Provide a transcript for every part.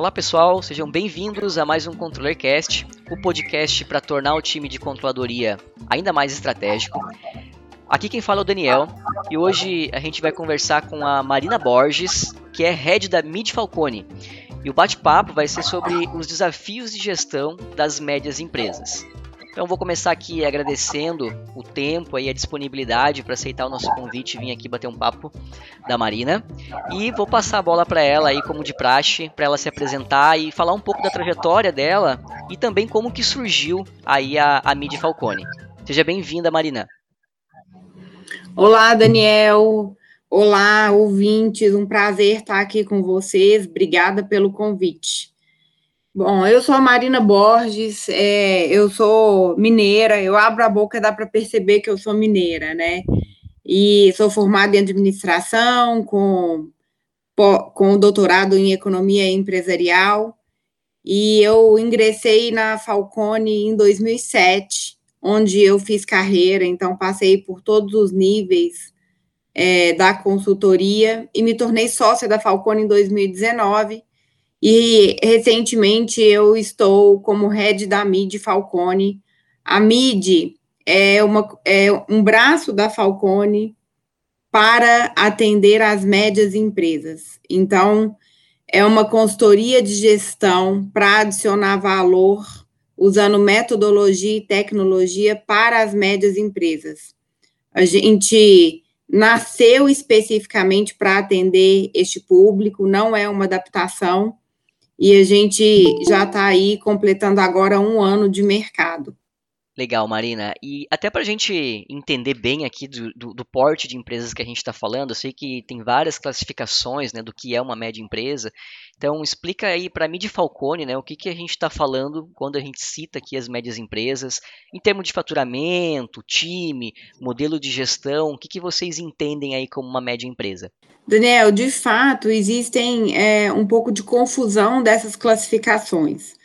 Olá pessoal, sejam bem-vindos a mais um ControllerCast, o podcast para tornar o time de controladoria ainda mais estratégico. Aqui quem fala é o Daniel e hoje a gente vai conversar com a Marina Borges, que é head da Mid Falcone. E o bate-papo vai ser sobre os desafios de gestão das médias empresas. Então vou começar aqui agradecendo o tempo e a disponibilidade para aceitar o nosso convite e vir aqui bater um papo da Marina. E vou passar a bola para ela aí como de praxe, para ela se apresentar e falar um pouco da trajetória dela e também como que surgiu aí a, a Mid Falcone. Seja bem-vinda, Marina. Olá, Daniel. Olá, ouvintes. Um prazer estar aqui com vocês. Obrigada pelo convite. Bom, eu sou a Marina Borges, é, eu sou mineira, eu abro a boca dá para perceber que eu sou mineira, né? E sou formada em administração, com, com doutorado em economia empresarial, e eu ingressei na Falcone em 2007, onde eu fiz carreira, então passei por todos os níveis é, da consultoria e me tornei sócia da Falcone em 2019 e recentemente eu estou como head da MID Falcone. A MID é, uma, é um braço da Falcone para atender as médias empresas. Então, é uma consultoria de gestão para adicionar valor usando metodologia e tecnologia para as médias empresas. A gente nasceu especificamente para atender este público, não é uma adaptação, e a gente já está aí completando agora um ano de mercado. Legal, Marina. E até para a gente entender bem aqui do, do, do, porte de empresas que a gente está falando, eu sei que tem várias classificações né, do que é uma média empresa. Então, explica aí para mim de Falcone né, o que, que a gente está falando quando a gente cita aqui as médias empresas, em termos de faturamento, time, modelo de gestão, o que, que vocês entendem aí como uma média empresa? Daniel, de fato, existem é, um pouco de confusão dessas classificações.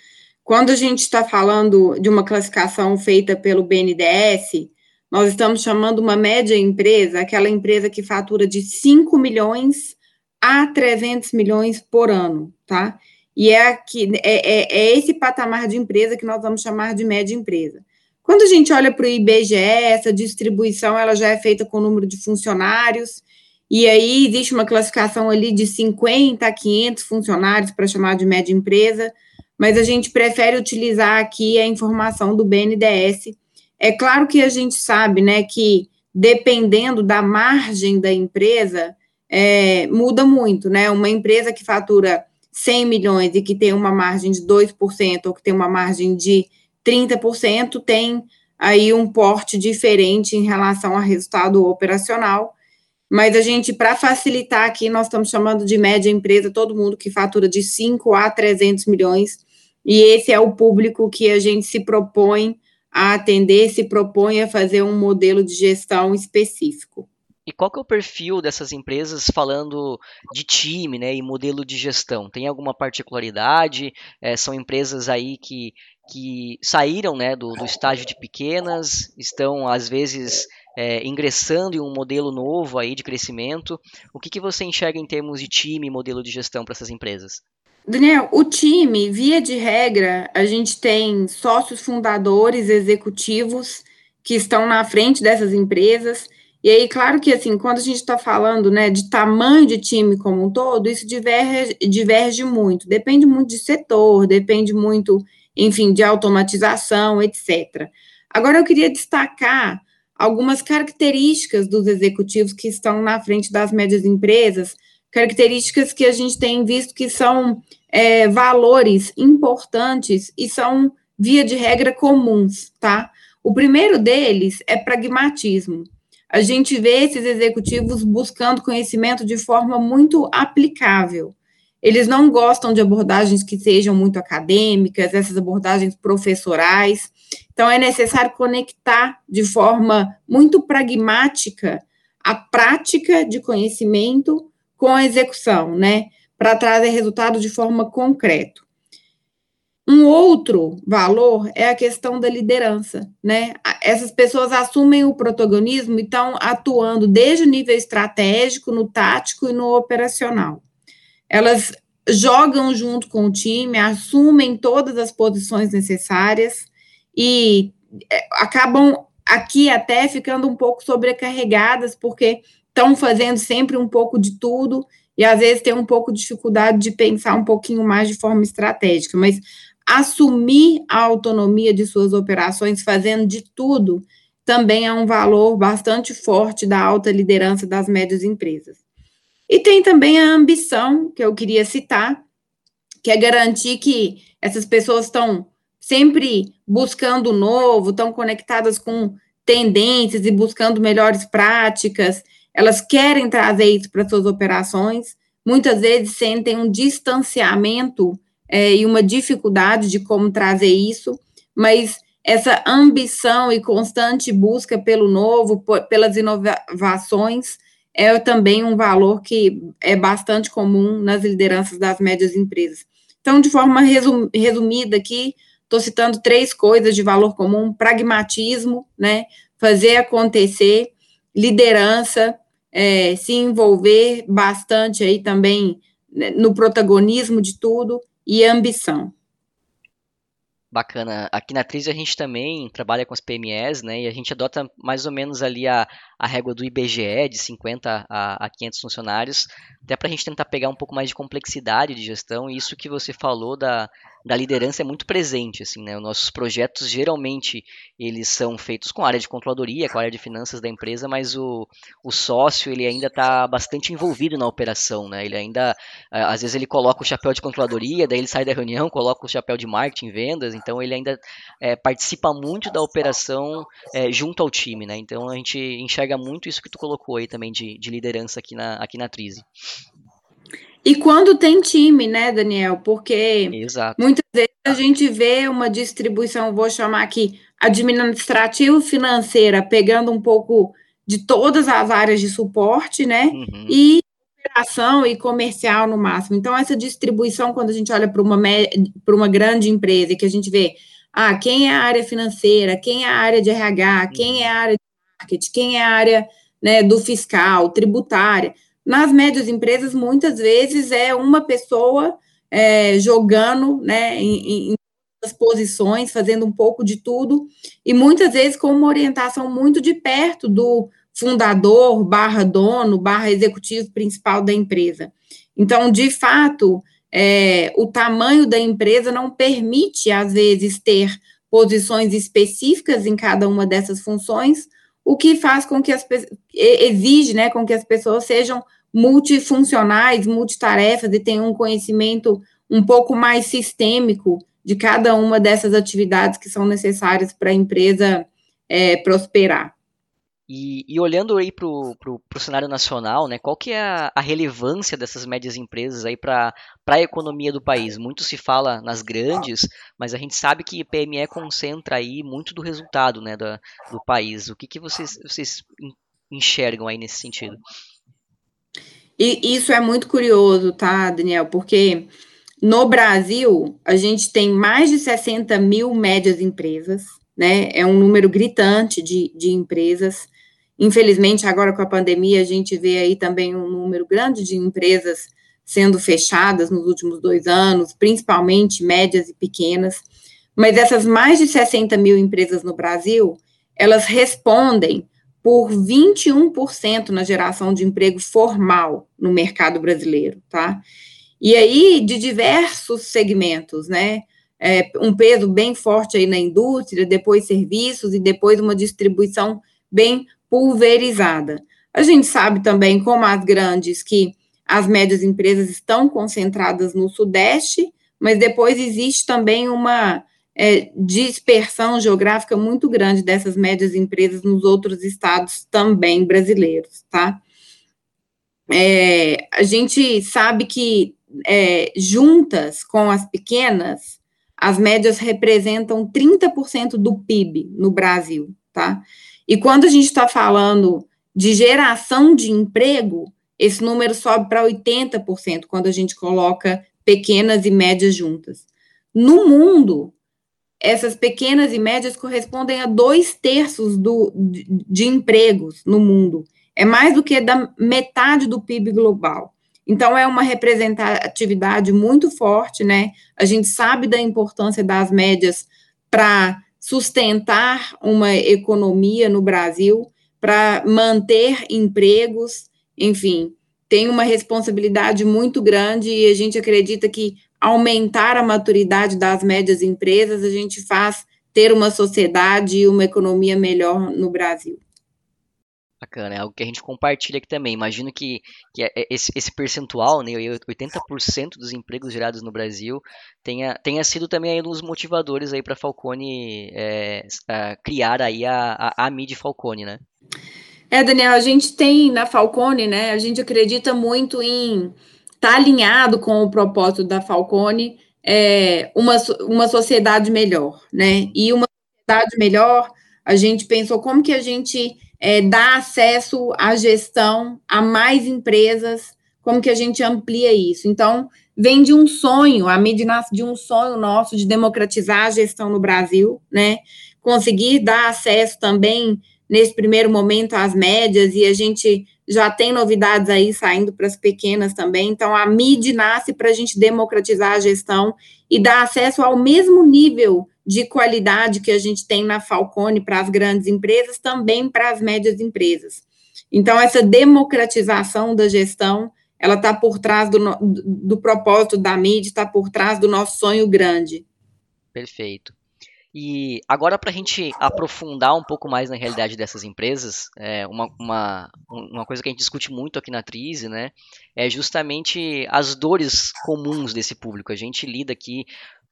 Quando a gente está falando de uma classificação feita pelo BNDES, nós estamos chamando uma média empresa, aquela empresa que fatura de 5 milhões a 300 milhões por ano, tá? E é, aqui, é, é, é esse patamar de empresa que nós vamos chamar de média empresa. Quando a gente olha para o IBGE, essa distribuição ela já é feita com o número de funcionários, e aí existe uma classificação ali de 50 a 500 funcionários para chamar de média empresa, mas a gente prefere utilizar aqui a informação do BNDES. É claro que a gente sabe, né, que dependendo da margem da empresa, é, muda muito, né? Uma empresa que fatura 100 milhões e que tem uma margem de 2% ou que tem uma margem de 30%, tem aí um porte diferente em relação ao resultado operacional. Mas a gente, para facilitar aqui, nós estamos chamando de média empresa todo mundo que fatura de 5 a 300 milhões e esse é o público que a gente se propõe a atender, se propõe a fazer um modelo de gestão específico. E qual que é o perfil dessas empresas falando de time, né, e modelo de gestão? Tem alguma particularidade? É, são empresas aí que, que saíram, né, do, do estágio de pequenas, estão às vezes é, ingressando em um modelo novo aí de crescimento. O que, que você enxerga em termos de time e modelo de gestão para essas empresas? Daniel, o time, via de regra, a gente tem sócios fundadores, executivos que estão na frente dessas empresas. E aí, claro que assim, quando a gente está falando né, de tamanho de time como um todo, isso diverge, diverge muito. Depende muito de setor, depende muito, enfim, de automatização, etc. Agora, eu queria destacar algumas características dos executivos que estão na frente das médias empresas, características que a gente tem visto que são é, valores importantes e são, via de regra, comuns, tá? O primeiro deles é pragmatismo. A gente vê esses executivos buscando conhecimento de forma muito aplicável. Eles não gostam de abordagens que sejam muito acadêmicas, essas abordagens professorais. Então, é necessário conectar de forma muito pragmática a prática de conhecimento com a execução, né? Para trazer resultado de forma concreta. Um outro valor é a questão da liderança, né? Essas pessoas assumem o protagonismo e estão atuando desde o nível estratégico, no tático e no operacional. Elas jogam junto com o time, assumem todas as posições necessárias e é, acabam aqui até ficando um pouco sobrecarregadas, porque estão fazendo sempre um pouco de tudo e às vezes tem um pouco de dificuldade de pensar um pouquinho mais de forma estratégica, mas assumir a autonomia de suas operações, fazendo de tudo, também é um valor bastante forte da alta liderança das médias empresas. E tem também a ambição, que eu queria citar, que é garantir que essas pessoas estão sempre buscando novo, estão conectadas com tendências e buscando melhores práticas, elas querem trazer isso para suas operações, muitas vezes sentem um distanciamento é, e uma dificuldade de como trazer isso, mas essa ambição e constante busca pelo novo, pelas inovações, é também um valor que é bastante comum nas lideranças das médias empresas. Então, de forma resum, resumida aqui, estou citando três coisas de valor comum: pragmatismo, né, fazer acontecer, liderança, é, se envolver bastante aí também né, no protagonismo de tudo e ambição. Bacana. Aqui na Tris a gente também trabalha com as PMEs, né? E a gente adota mais ou menos ali a, a régua do IBGE, de 50 a, a 500 funcionários, até para a gente tentar pegar um pouco mais de complexidade de gestão. E isso que você falou da, da liderança é muito presente, assim, né? Os nossos projetos geralmente eles são feitos com a área de controladoria, com a área de finanças da empresa, mas o, o sócio ele ainda está bastante envolvido na operação, né? Ele ainda às vezes ele coloca o chapéu de controladoria, daí ele sai da reunião, coloca o chapéu de marketing, vendas, então ele ainda é, participa muito da operação é, junto ao time, né? Então a gente enxerga muito isso que tu colocou aí também de, de liderança aqui na aqui na Trize. E quando tem time, né, Daniel? Porque Exato. muitas vezes a gente vê uma distribuição, vou chamar aqui, administrativo financeira, pegando um pouco de todas as áreas de suporte, né? Uhum. E operação e comercial no máximo. Então, essa distribuição, quando a gente olha para uma, para uma grande empresa, que a gente vê, ah, quem é a área financeira, quem é a área de RH, quem é a área de marketing, quem é a área né, do fiscal, tributária nas médias empresas, muitas vezes é uma pessoa é, jogando né, em, em posições, fazendo um pouco de tudo, e muitas vezes com uma orientação muito de perto do fundador, barra dono, barra executivo principal da empresa. Então, de fato, é, o tamanho da empresa não permite, às vezes, ter posições específicas em cada uma dessas funções, o que faz com que as exige, né, com que as pessoas sejam multifuncionais, multitarefas e tenham um conhecimento um pouco mais sistêmico de cada uma dessas atividades que são necessárias para a empresa é, prosperar. E, e, olhando aí para o cenário nacional, né, qual que é a, a relevância dessas médias empresas aí para a economia do país? Muito se fala nas grandes, mas a gente sabe que PME concentra aí muito do resultado né, do, do país. O que, que vocês, vocês enxergam aí nesse sentido? E isso é muito curioso, tá, Daniel? Porque no Brasil, a gente tem mais de 60 mil médias empresas, né? É um número gritante de, de empresas. Infelizmente, agora com a pandemia, a gente vê aí também um número grande de empresas sendo fechadas nos últimos dois anos, principalmente médias e pequenas. Mas essas mais de 60 mil empresas no Brasil, elas respondem por 21% na geração de emprego formal no mercado brasileiro, tá? E aí, de diversos segmentos, né? É, um peso bem forte aí na indústria, depois serviços e depois uma distribuição bem pulverizada. A gente sabe também, como as grandes, que as médias empresas estão concentradas no Sudeste, mas depois existe também uma é, dispersão geográfica muito grande dessas médias empresas nos outros estados também brasileiros, tá? É, a gente sabe que é, juntas com as pequenas, as médias representam 30% do PIB no Brasil, tá? E quando a gente está falando de geração de emprego, esse número sobe para 80% quando a gente coloca pequenas e médias juntas. No mundo, essas pequenas e médias correspondem a dois terços do, de, de empregos no mundo. É mais do que da metade do PIB global. Então, é uma representatividade muito forte, né? A gente sabe da importância das médias para sustentar uma economia no Brasil, para manter empregos, enfim, tem uma responsabilidade muito grande e a gente acredita que aumentar a maturidade das médias empresas, a gente faz ter uma sociedade e uma economia melhor no Brasil. Bacana, é algo que a gente compartilha aqui também. Imagino que, que é, é esse, esse percentual, né, 80% dos empregos gerados no Brasil, tenha, tenha sido também um dos motivadores aí para Falcone é, criar aí a, a, a MID Falcone, né? É, Daniel, a gente tem na Falcone, né, a gente acredita muito em estar tá alinhado com o propósito da Falcone, é, uma, uma sociedade melhor, né, e uma sociedade melhor, a gente pensou como que a gente é, dá acesso à gestão a mais empresas, como que a gente amplia isso. Então, vem de um sonho, a mídia nasce de um sonho nosso de democratizar a gestão no Brasil, né, conseguir dar acesso também nesse primeiro momento às médias e a gente já tem novidades aí saindo para as pequenas também. Então, a MID nasce para a gente democratizar a gestão e dar acesso ao mesmo nível de qualidade que a gente tem na Falcone para as grandes empresas, também para as médias empresas. Então, essa democratização da gestão, ela está por trás do, do, propósito da MID, está por trás do nosso sonho grande. Perfeito. E agora, para a gente aprofundar um pouco mais na realidade dessas empresas, é uma, uma, uma coisa que a gente discute muito aqui na Trize, né, é justamente as dores comuns desse público. A gente lida aqui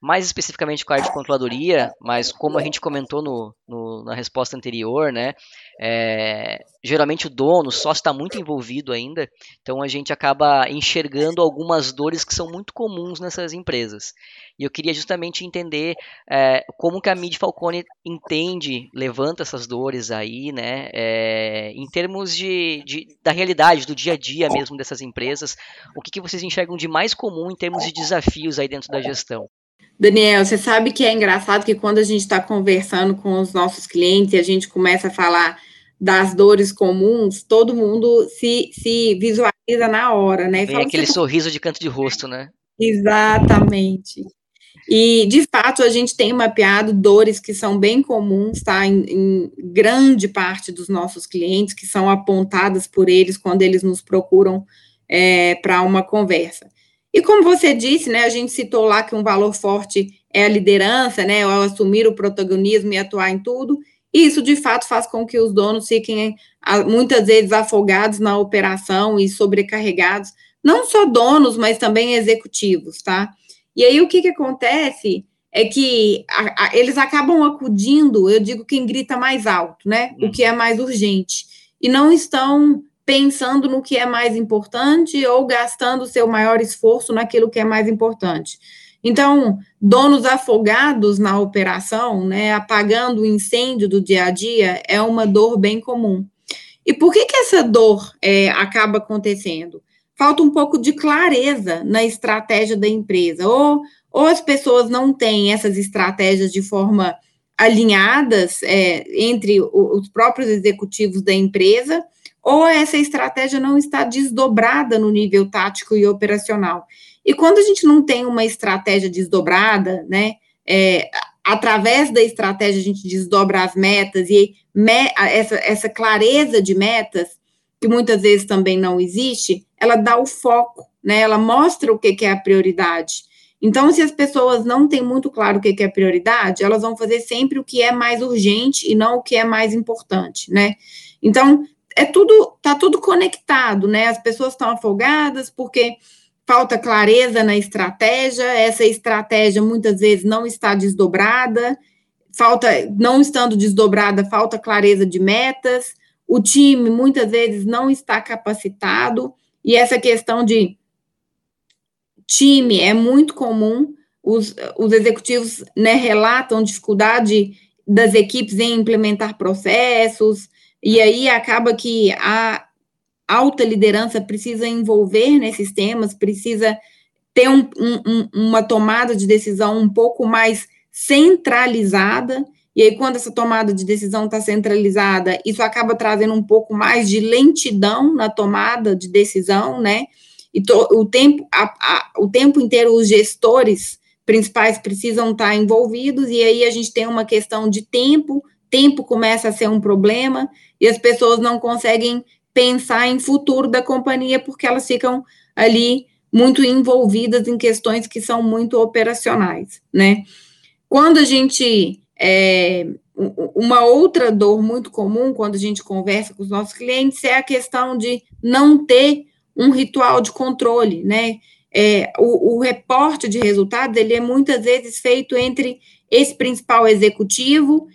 mais especificamente com a área de controladoria, mas como a gente comentou no, no na resposta anterior, né, é, geralmente o dono, só está muito envolvido ainda, então a gente acaba enxergando algumas dores que são muito comuns nessas empresas. E eu queria justamente entender é, como que a Mid Falcone entende, levanta essas dores aí, né, é, em termos de, de, da realidade, do dia a dia mesmo dessas empresas, o que, que vocês enxergam de mais comum em termos de desafios aí dentro da gestão? Daniel, você sabe que é engraçado que quando a gente está conversando com os nossos clientes e a gente começa a falar das dores comuns, todo mundo se, se visualiza na hora, né? Tem aquele sorriso de canto de rosto, né? Exatamente. E, de fato, a gente tem mapeado dores que são bem comuns, tá? Em, em, grande parte dos nossos clientes, que são apontadas por eles quando eles nos procuram é, para uma conversa. E como você disse, né, a gente citou lá que um valor forte é a liderança, né, ao assumir o protagonismo e atuar em tudo. E isso, de fato, faz com que os donos fiquem muitas vezes afogados na operação e sobrecarregados, não só donos, mas também executivos, tá? E aí o que, que acontece é que a, a, eles acabam acudindo, eu digo quem grita mais alto, né? O que é mais urgente. E não estão pensando no que é mais importante ou gastando seu maior esforço naquilo que é mais importante. Então, donos afogados na operação, né, apagando o incêndio do dia a dia, é uma dor bem comum. E por que, que essa dor é, acaba acontecendo? Falta um pouco de clareza na estratégia da empresa, ou, ou as pessoas não têm essas estratégias de forma alinhadas é, entre os próprios executivos da empresa, ou essa estratégia não está desdobrada no nível tático e operacional. E quando a gente não tem uma estratégia desdobrada, né, é, através da estratégia a gente desdobra as metas e me, essa, essa clareza de metas, que muitas vezes também não existe, ela dá o foco, né, ela mostra o que, que é a prioridade. Então, se as pessoas não têm muito claro o que, que é prioridade, elas vão fazer sempre o que é mais urgente e não o que é mais importante, né? Então, é tudo, tá tudo conectado, né? As pessoas estão afogadas porque falta clareza na estratégia, essa estratégia muitas vezes não está desdobrada, falta, não estando desdobrada, falta clareza de metas, o time muitas vezes não está capacitado, e essa questão de time é muito comum, os, os executivos né, relatam dificuldade das equipes em implementar processos, e aí acaba que a alta liderança precisa envolver nesses temas, precisa ter um, um, uma tomada de decisão um pouco mais centralizada. E aí, quando essa tomada de decisão está centralizada, isso acaba trazendo um pouco mais de lentidão na tomada de decisão, né? E to, o, tempo, a, a, o tempo inteiro os gestores principais precisam estar envolvidos, e aí a gente tem uma questão de tempo, tempo começa a ser um problema, e as pessoas não conseguem pensar em futuro da companhia, porque elas ficam ali muito envolvidas em questões que são muito operacionais, né? Quando a gente é, uma outra dor muito comum quando a gente conversa com os nossos clientes é a questão de não ter um ritual de controle, né? É, o, o reporte de resultados ele é muitas vezes feito entre esse principal executivo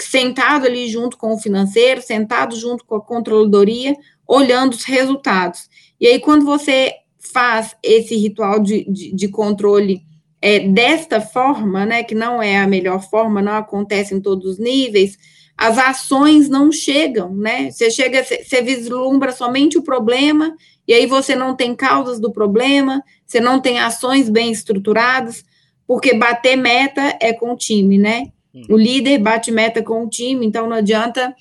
sentado ali junto com o financeiro, sentado junto com a controladoria, olhando os resultados. E aí, quando você faz esse ritual de, de, de controle é, desta forma, né, que não é a melhor forma, não acontece em todos os níveis, as ações não chegam, né? Você chega, você vislumbra somente o problema, e aí você não tem causas do problema, você não tem ações bem estruturadas, porque bater meta é com o time, né? Hum. O líder bate meta com o time, então não adianta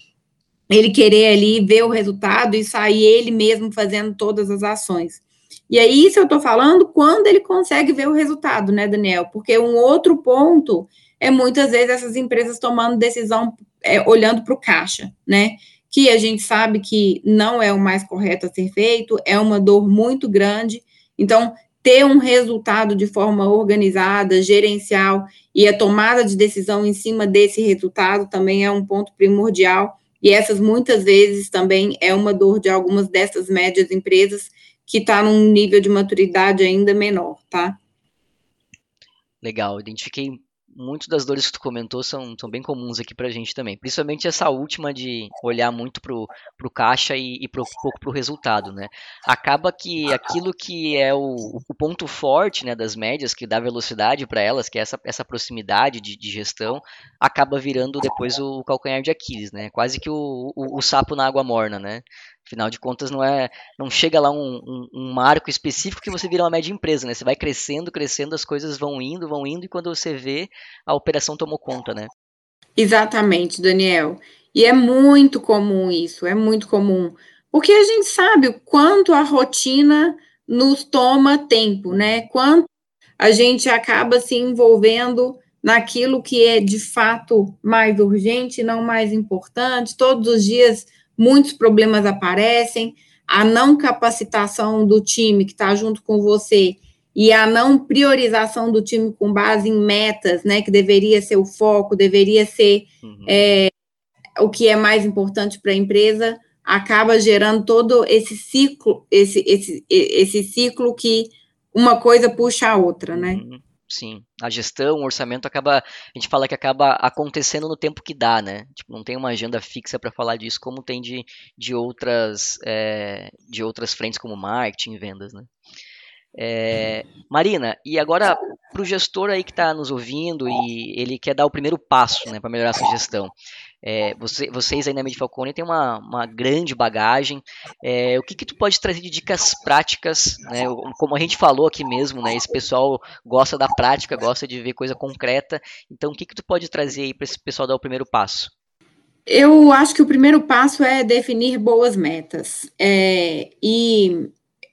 ele querer ali ver o resultado e sair ele mesmo fazendo todas as ações. E aí, isso eu estou falando quando ele consegue ver o resultado, né, Daniel? Porque um outro ponto é muitas vezes essas empresas tomando decisão é, olhando para o caixa, né? Que a gente sabe que não é o mais correto a ser feito, é uma dor muito grande. Então, ter um resultado de forma organizada, gerencial e a tomada de decisão em cima desse resultado também é um ponto primordial. E essas muitas vezes também é uma dor de algumas dessas médias empresas que está num nível de maturidade ainda menor, tá? Legal, identifiquei muitas das dores que tu comentou são, são bem comuns aqui pra gente também. Principalmente essa última de olhar muito pro, pro caixa e, e pro, pouco pro resultado, né? Acaba que aquilo que é o, o ponto forte né, das médias, que dá velocidade para elas, que é essa, essa proximidade de, de, gestão, acaba virando depois o calcanhar de Aquiles, né? Quase que o, o, o sapo na água morna, né? Afinal de contas, não é, não chega lá um, um, um, marco específico que você vira uma média empresa, né? Você vai crescendo, crescendo, as coisas vão indo, vão indo, e quando você vê, a operação tomou conta, né? Exatamente, Daniel. E é muito comum isso, é muito comum. Porque a gente sabe o quanto a rotina nos toma tempo, né? Quanto a gente acaba se envolvendo naquilo que é de fato mais urgente, não mais importante. Todos os dias muitos problemas aparecem, a não capacitação do time que está junto com você e a não priorização do time com base em metas, né, que deveria ser o foco, deveria ser uhum. é, o que é mais importante para a empresa, acaba gerando todo esse ciclo, esse, esse, esse ciclo que uma coisa puxa a outra, né? Uhum. Sim, a gestão, o orçamento acaba, a gente fala que acaba acontecendo no tempo que dá, né? Tipo, não tem uma agenda fixa para falar disso, como tem de, de outras é, de outras frentes como marketing, vendas, né? É, Marina, e agora para o gestor aí que está nos ouvindo e ele quer dar o primeiro passo né, para melhorar essa gestão. É, você, vocês aí na Mid Falcone têm uma, uma grande bagagem. É, o que, que tu pode trazer de dicas práticas? Né, como a gente falou aqui mesmo, né, esse pessoal gosta da prática, gosta de ver coisa concreta. Então, o que, que tu pode trazer aí para esse pessoal dar o primeiro passo? Eu acho que o primeiro passo é definir boas metas. É, e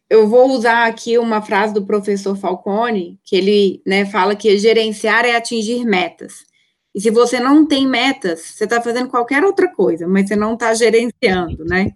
eu vou usar aqui uma frase do professor Falcone, que ele né, fala que gerenciar é atingir metas. E se você não tem metas, você está fazendo qualquer outra coisa, mas você não está gerenciando, né?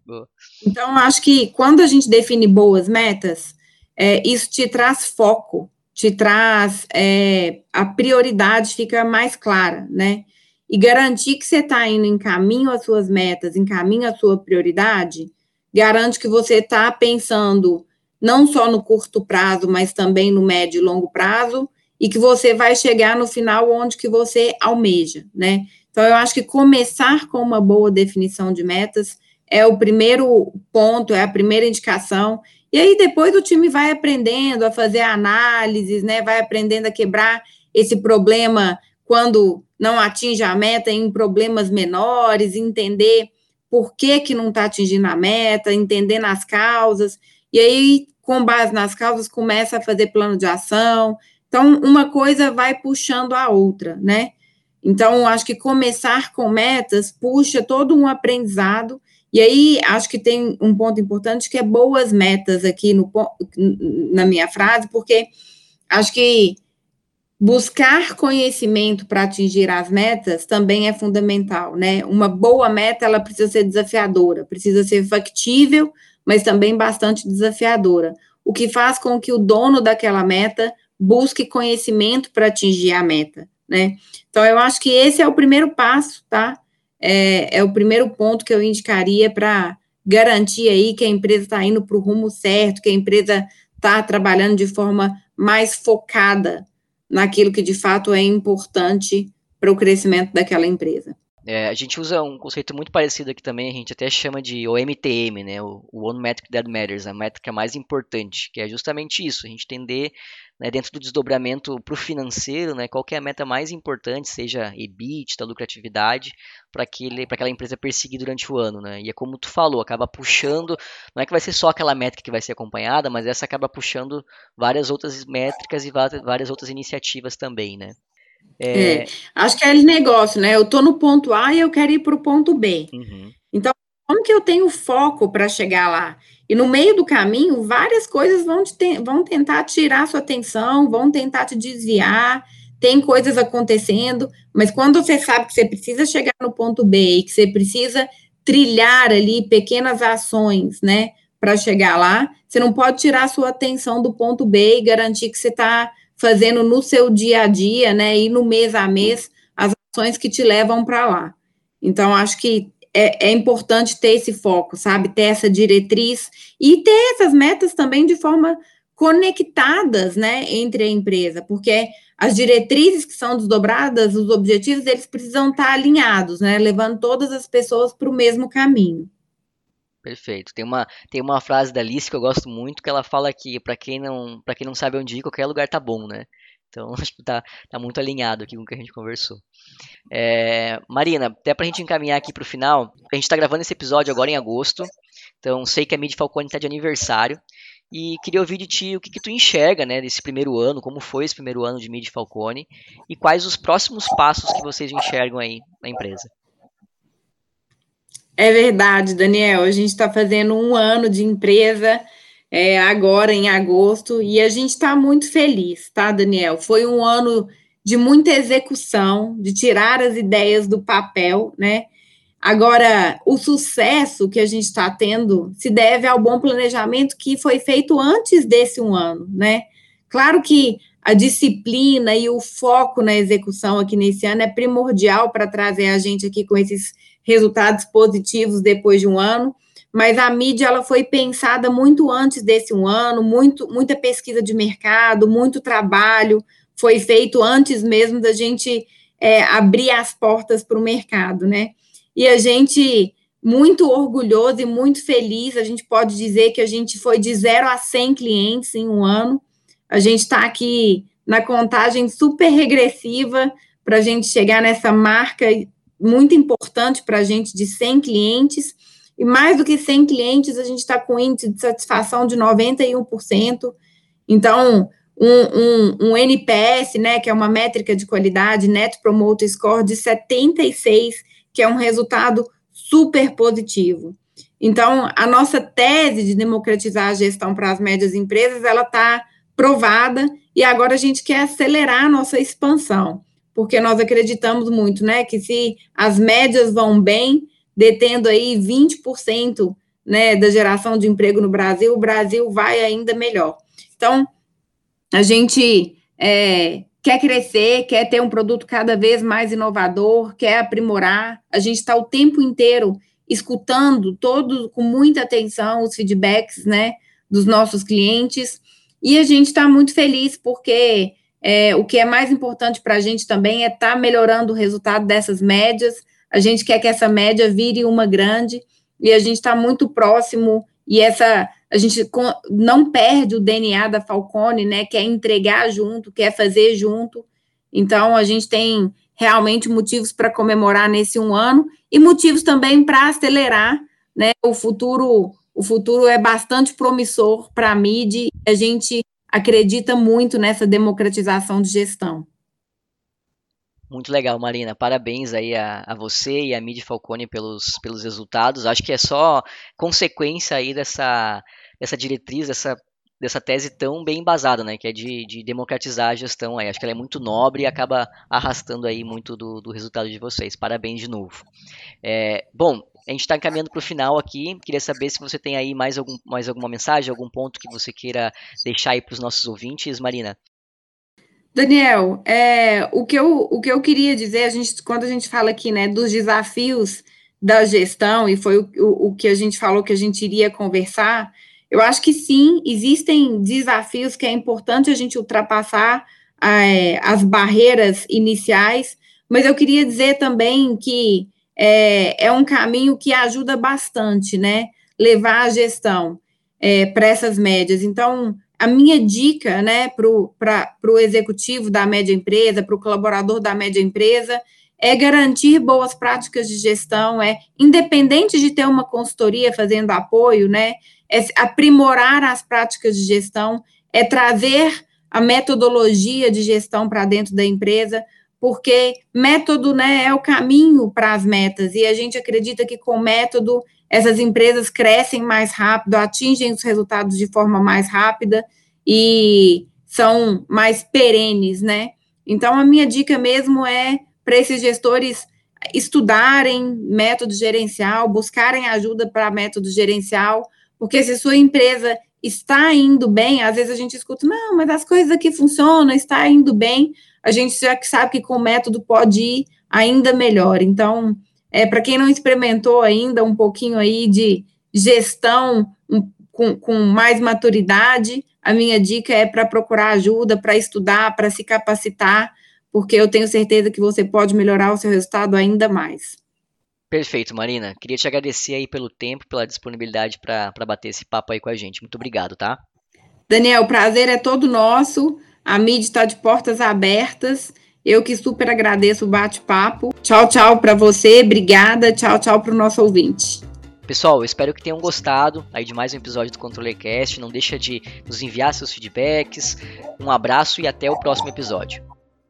Então, acho que quando a gente define boas metas, é, isso te traz foco, te traz é, a prioridade fica mais clara, né? E garantir que você está indo em caminho às suas metas, em caminho à sua prioridade, garante que você está pensando não só no curto prazo, mas também no médio e longo prazo, e que você vai chegar no final onde que você almeja, né? Então, eu acho que começar com uma boa definição de metas é o primeiro ponto, é a primeira indicação, e aí depois o time vai aprendendo a fazer análises, né? Vai aprendendo a quebrar esse problema quando não atinge a meta em problemas menores, entender por que que não está atingindo a meta, entendendo as causas, e aí com base nas causas, começa a fazer plano de ação. Então, uma coisa vai puxando a outra, né? Então, acho que começar com metas puxa todo um aprendizado E aí, acho que tem um ponto importante que é boas metas aqui no, na minha frase, porque acho que buscar conhecimento para atingir as metas também é fundamental, né? Uma boa meta, ela precisa ser desafiadora, precisa ser factível, mas também bastante desafiadora, o que faz com que o dono daquela meta busque conhecimento para atingir a meta, né? Então, eu acho que esse é o primeiro passo, tá? É, é o primeiro ponto que eu indicaria para garantir aí que a empresa está indo para o rumo certo, que a empresa está trabalhando de forma mais focada naquilo que de fato é importante para o crescimento daquela empresa. É, a gente usa um conceito muito parecido aqui também, a gente até chama de OMTM, né, o One Metric That Matters, a métrica mais importante, que é justamente isso, a gente entender né, dentro do desdobramento para o financeiro, né, qual é a meta mais importante, seja EBITDA, lucratividade, para aquela empresa perseguir durante o ano. Né? E é como tu falou, acaba puxando, não é que vai ser só aquela métrica que vai ser acompanhada, mas essa acaba puxando várias outras métricas e várias outras iniciativas também, né? É... É, acho que é aquele negócio, né? Eu estou no ponto A e eu quero ir para o ponto B. Uhum. Então, como que eu tenho foco para chegar lá? E no meio do caminho, várias coisas vão, te, vão tentar tirar sua atenção, vão tentar te desviar, tem coisas acontecendo, mas quando você sabe que você precisa chegar no ponto B e que você precisa trilhar ali pequenas ações, né, para chegar lá, você não pode tirar sua atenção do ponto B e garantir que você está fazendo no seu dia a dia, né, e no mês a mês, as ações que te levam para lá. Então, acho que é, é, importante ter esse foco, sabe? Ter essa diretriz e ter essas metas também de forma conectadas, né, entre a empresa, porque as diretrizes que são desdobradas, os objetivos, eles precisam estar alinhados, né, levando todas as pessoas para o mesmo caminho. Perfeito. Tem uma, tem uma frase da Alice que eu gosto muito, que ela fala que para quem não para quem não sabe onde ir, qualquer lugar tá bom, né? Então, acho que tá, tá muito alinhado aqui com o que a gente conversou. É, Marina, até pra gente encaminhar aqui pro final, a gente tá gravando esse episódio agora em agosto, então sei que a Mid Falcone tá de aniversário, e queria ouvir de ti o que, que tu enxerga, né, desse primeiro ano, como foi esse primeiro ano de Mid Falcone, e quais os próximos passos que vocês enxergam aí na empresa. É verdade, Daniel, a gente está fazendo um ano de empresa, é, agora em agosto, e a gente está muito feliz, tá, Daniel? Foi um ano de muita execução, de tirar as ideias do papel, né? Agora, o sucesso que a gente está tendo se deve ao bom planejamento que foi feito antes desse um ano, né? Claro que a disciplina e o foco na execução aqui nesse ano é primordial para trazer a gente aqui com esses resultados positivos depois de um ano, mas a mídia ela foi pensada muito antes desse um ano, muito, muita pesquisa de mercado, muito trabalho foi feito antes mesmo da gente é, abrir as portas para o mercado, né? E a gente, muito orgulhoso e muito feliz, a gente pode dizer que a gente foi de zero a 100 clientes em um ano. A gente está aqui na contagem super regressiva para a gente chegar nessa marca muito importante para a gente de 100 clientes. E mais do que 100 clientes, a gente está com índice de satisfação de 91%. Então, um, um, um, NPS, né, que é uma métrica de qualidade, Net Promoter Score de 76, que é um resultado super positivo. Então, a nossa tese de democratizar a gestão para as médias empresas, ela está provada e agora a gente quer acelerar a nossa expansão, porque nós acreditamos muito, né, que se as médias vão bem, detendo aí 20% né, da geração de emprego no Brasil, o Brasil vai ainda melhor. Então, a gente é, quer crescer, quer ter um produto cada vez mais inovador, quer aprimorar. A gente está o tempo inteiro escutando todos com muita atenção os feedbacks, né, dos nossos clientes. E a gente está muito feliz porque é, o que é mais importante para a gente também é estar tá melhorando o resultado dessas médias, a gente quer que essa média vire uma grande e a gente está muito próximo e essa a gente não perde o DNA da Falcone, né? Quer entregar junto, quer fazer junto. Então a gente tem realmente motivos para comemorar nesse um ano e motivos também para acelerar, né? O futuro o futuro é bastante promissor para a mídia. A gente acredita muito nessa democratização de gestão. Muito legal, Marina. Parabéns aí a, a você e a Midi Falcone pelos, pelos resultados. Acho que é só consequência aí dessa, dessa diretriz, dessa dessa tese tão bem embasada, né, que é de, de, democratizar a gestão aí. Acho que ela é muito nobre e acaba arrastando aí muito do, do resultado de vocês. Parabéns de novo. É, bom, a gente está encaminhando para o final aqui. Queria saber se você tem aí mais, algum, mais alguma mensagem, algum ponto que você queira deixar aí para os nossos ouvintes, Marina. Daniel, é, o, que eu, o que eu queria dizer, a gente, quando a gente fala aqui né, dos desafios da gestão, e foi o, o, que a gente falou que a gente iria conversar, eu acho que sim, existem desafios que é importante a gente ultrapassar é, as barreiras iniciais, mas eu queria dizer também que é, é um caminho que ajuda bastante, né? Levar a gestão é, para essas médias. Então, a minha dica, né, para o executivo da média empresa, para o colaborador da média empresa, é garantir boas práticas de gestão, é independente de ter uma consultoria fazendo apoio, né? é aprimorar as práticas de gestão, é trazer a metodologia de gestão para dentro da empresa, porque método né, é o caminho para as metas, e a gente acredita que com método essas empresas crescem mais rápido, atingem os resultados de forma mais rápida e são mais perenes, né? Então, a minha dica mesmo é para esses gestores estudarem método gerencial, buscarem ajuda para método gerencial, porque se sua empresa está indo bem, às vezes a gente escuta, não, mas as coisas aqui funcionam, está indo bem, a gente já sabe que com o método pode ir ainda melhor. Então, é, para quem não experimentou ainda um pouquinho aí de gestão um, com, com mais maturidade, a minha dica é para procurar ajuda, para estudar, para se capacitar, porque eu tenho certeza que você pode melhorar o seu resultado ainda mais. Perfeito, Marina. Queria te agradecer aí pelo tempo, pela disponibilidade para bater esse papo aí com a gente. Muito obrigado, tá? Daniel, o prazer é todo nosso. A mídia está de portas abertas. Eu que super agradeço o bate-papo. Tchau, tchau para você. Obrigada. Tchau, tchau para o nosso ouvinte. Pessoal, espero que tenham gostado aí de mais um episódio do ControllerCast. Não deixa de nos enviar seus feedbacks. Um abraço e até o próximo episódio.